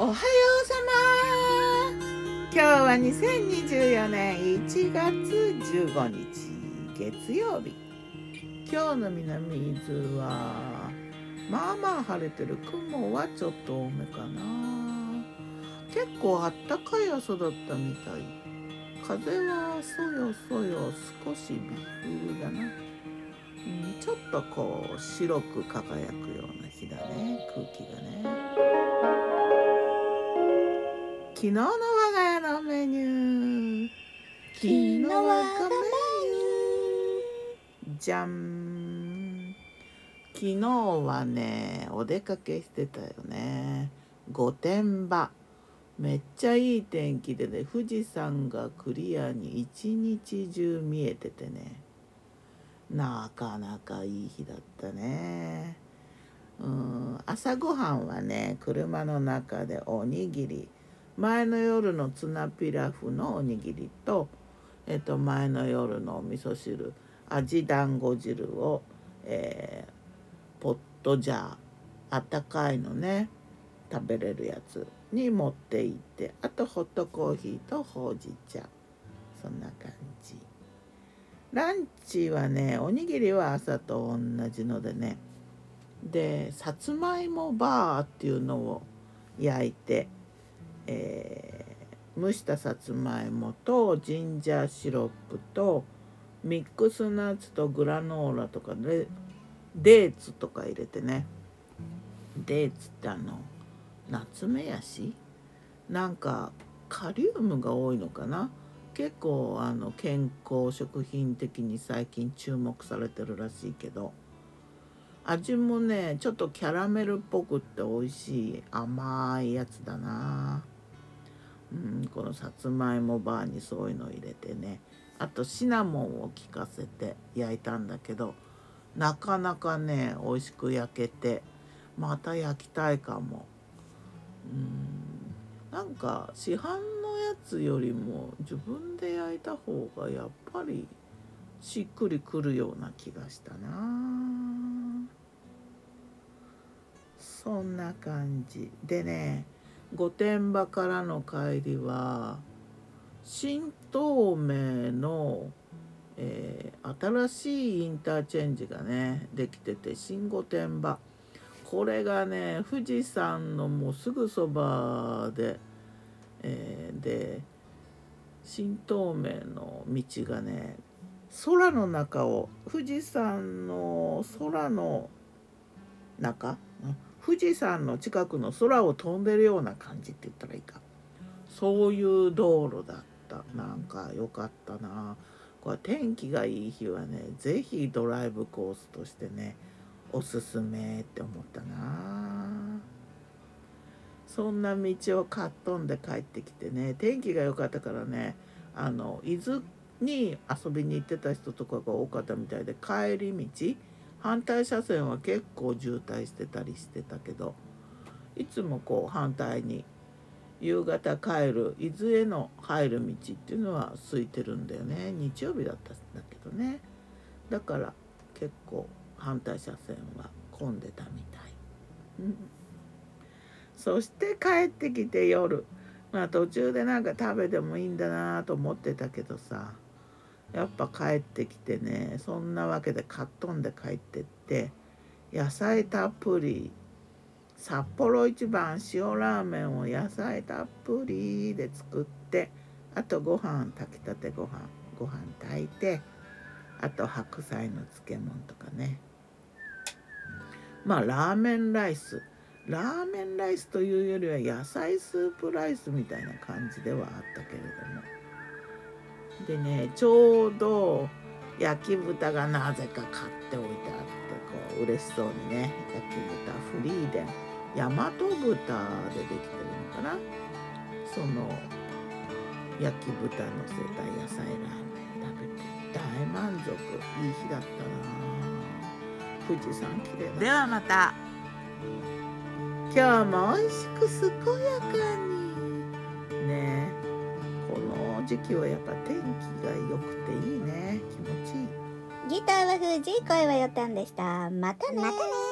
おはようさま。今日は2024年1月15日月曜日。今日の南伊豆はまあまあ晴れてる雲はちょっと多めかな。結構あったかい朝だったみたい。風はそよそよ少し微風だな、ちょっとこう白く輝くような日だね。空気がね。昨日の我が家のメニュー。昨日我がメニュー。じゃん。昨日はねお出かけしてたよね。御殿場。めっちゃいい天気でね富士山がクリアに一日中見えててね。なかなかいい日だったね。うん。朝ごはんはね車の中でおにぎり。前の夜のツナピラフのおにぎりと、えっと、前の夜のお味噌汁味団子汁を、えー、ポットジャーあったかいのね食べれるやつに持っていってあとホットコーヒーとほうじ茶。そんな感じ。ランチはねおにぎりは朝と同じのでね。でさつまいもバーっていうのを焼いてえー、蒸したさつまいもとジンジャーシロップとミックスナッツとグラノーラとかでデーツとか入れてね。デーツってあのナツメヤシなんかカリウムが多いのかな？結構あの健康食品的に最近注目されてるらしいけど。味もねちょっとキャラメルっぽくって美味しい。甘いやつだな。うん、このさつまいもバーにそういうのを入れてね。あとシナモンを効かせて焼いたんだけどなかなかね美味しく焼けてまた焼きたいかも。うんなんか市販のやつよりも自分で焼いた方がやっぱりしっくりくるような気がしたな。そんな感じ。でね御殿場からの帰りは新東名の、えー、新しいインターチェンジがねできてて新御殿場。これがね富士山のもうすぐそばで、えー、で新東名の道がね空の中を富士山の空の中、うん富士山の近くの空を飛んでるような感じって言ったらいいか。そういう道路だった。なんか良かったな。これ天気がいい日はね是非ドライブコースとしてねおすすめって思ったな。そんな道をかっ飛んで帰ってきてね天気が良かったからねあの伊豆に遊びに行ってた人とかが多かったみたいで帰り道反対車線は結構渋滞してたりしてたけどいつもこう反対に夕方帰る伊豆への入る道っていうのは空いてるんだよね。日曜日だったんだけどね。だから結構反対車線は混んでたみたい、そして帰ってきて夜。まあ途中でなんか食べてもいいんだなと思ってたけどさ。やっぱ帰ってきてねそんなわけでかっ飛んで帰ってって野菜たっぷり札幌一番塩ラーメンを野菜たっぷりで作ってあとご飯炊きたてご飯ご飯炊いてあと白菜の漬物とかね。まあラーメンライス。ラーメンライスというよりは野菜スープライスみたいな感じではあったけれども。でねちょうど焼き豚がなぜか買っておいてあってこう嬉しそうにね焼き豚フリーデン大和豚でできてるのかな？その焼き豚のせた野菜ラーメン食べて大満足。いい日だったな。富士山綺麗だではまた。今日も美味しく健やかに。ね時期はやっぱ天気が良くていいね。気持ちいい。ギターは富士声はよたんでした。またね。またね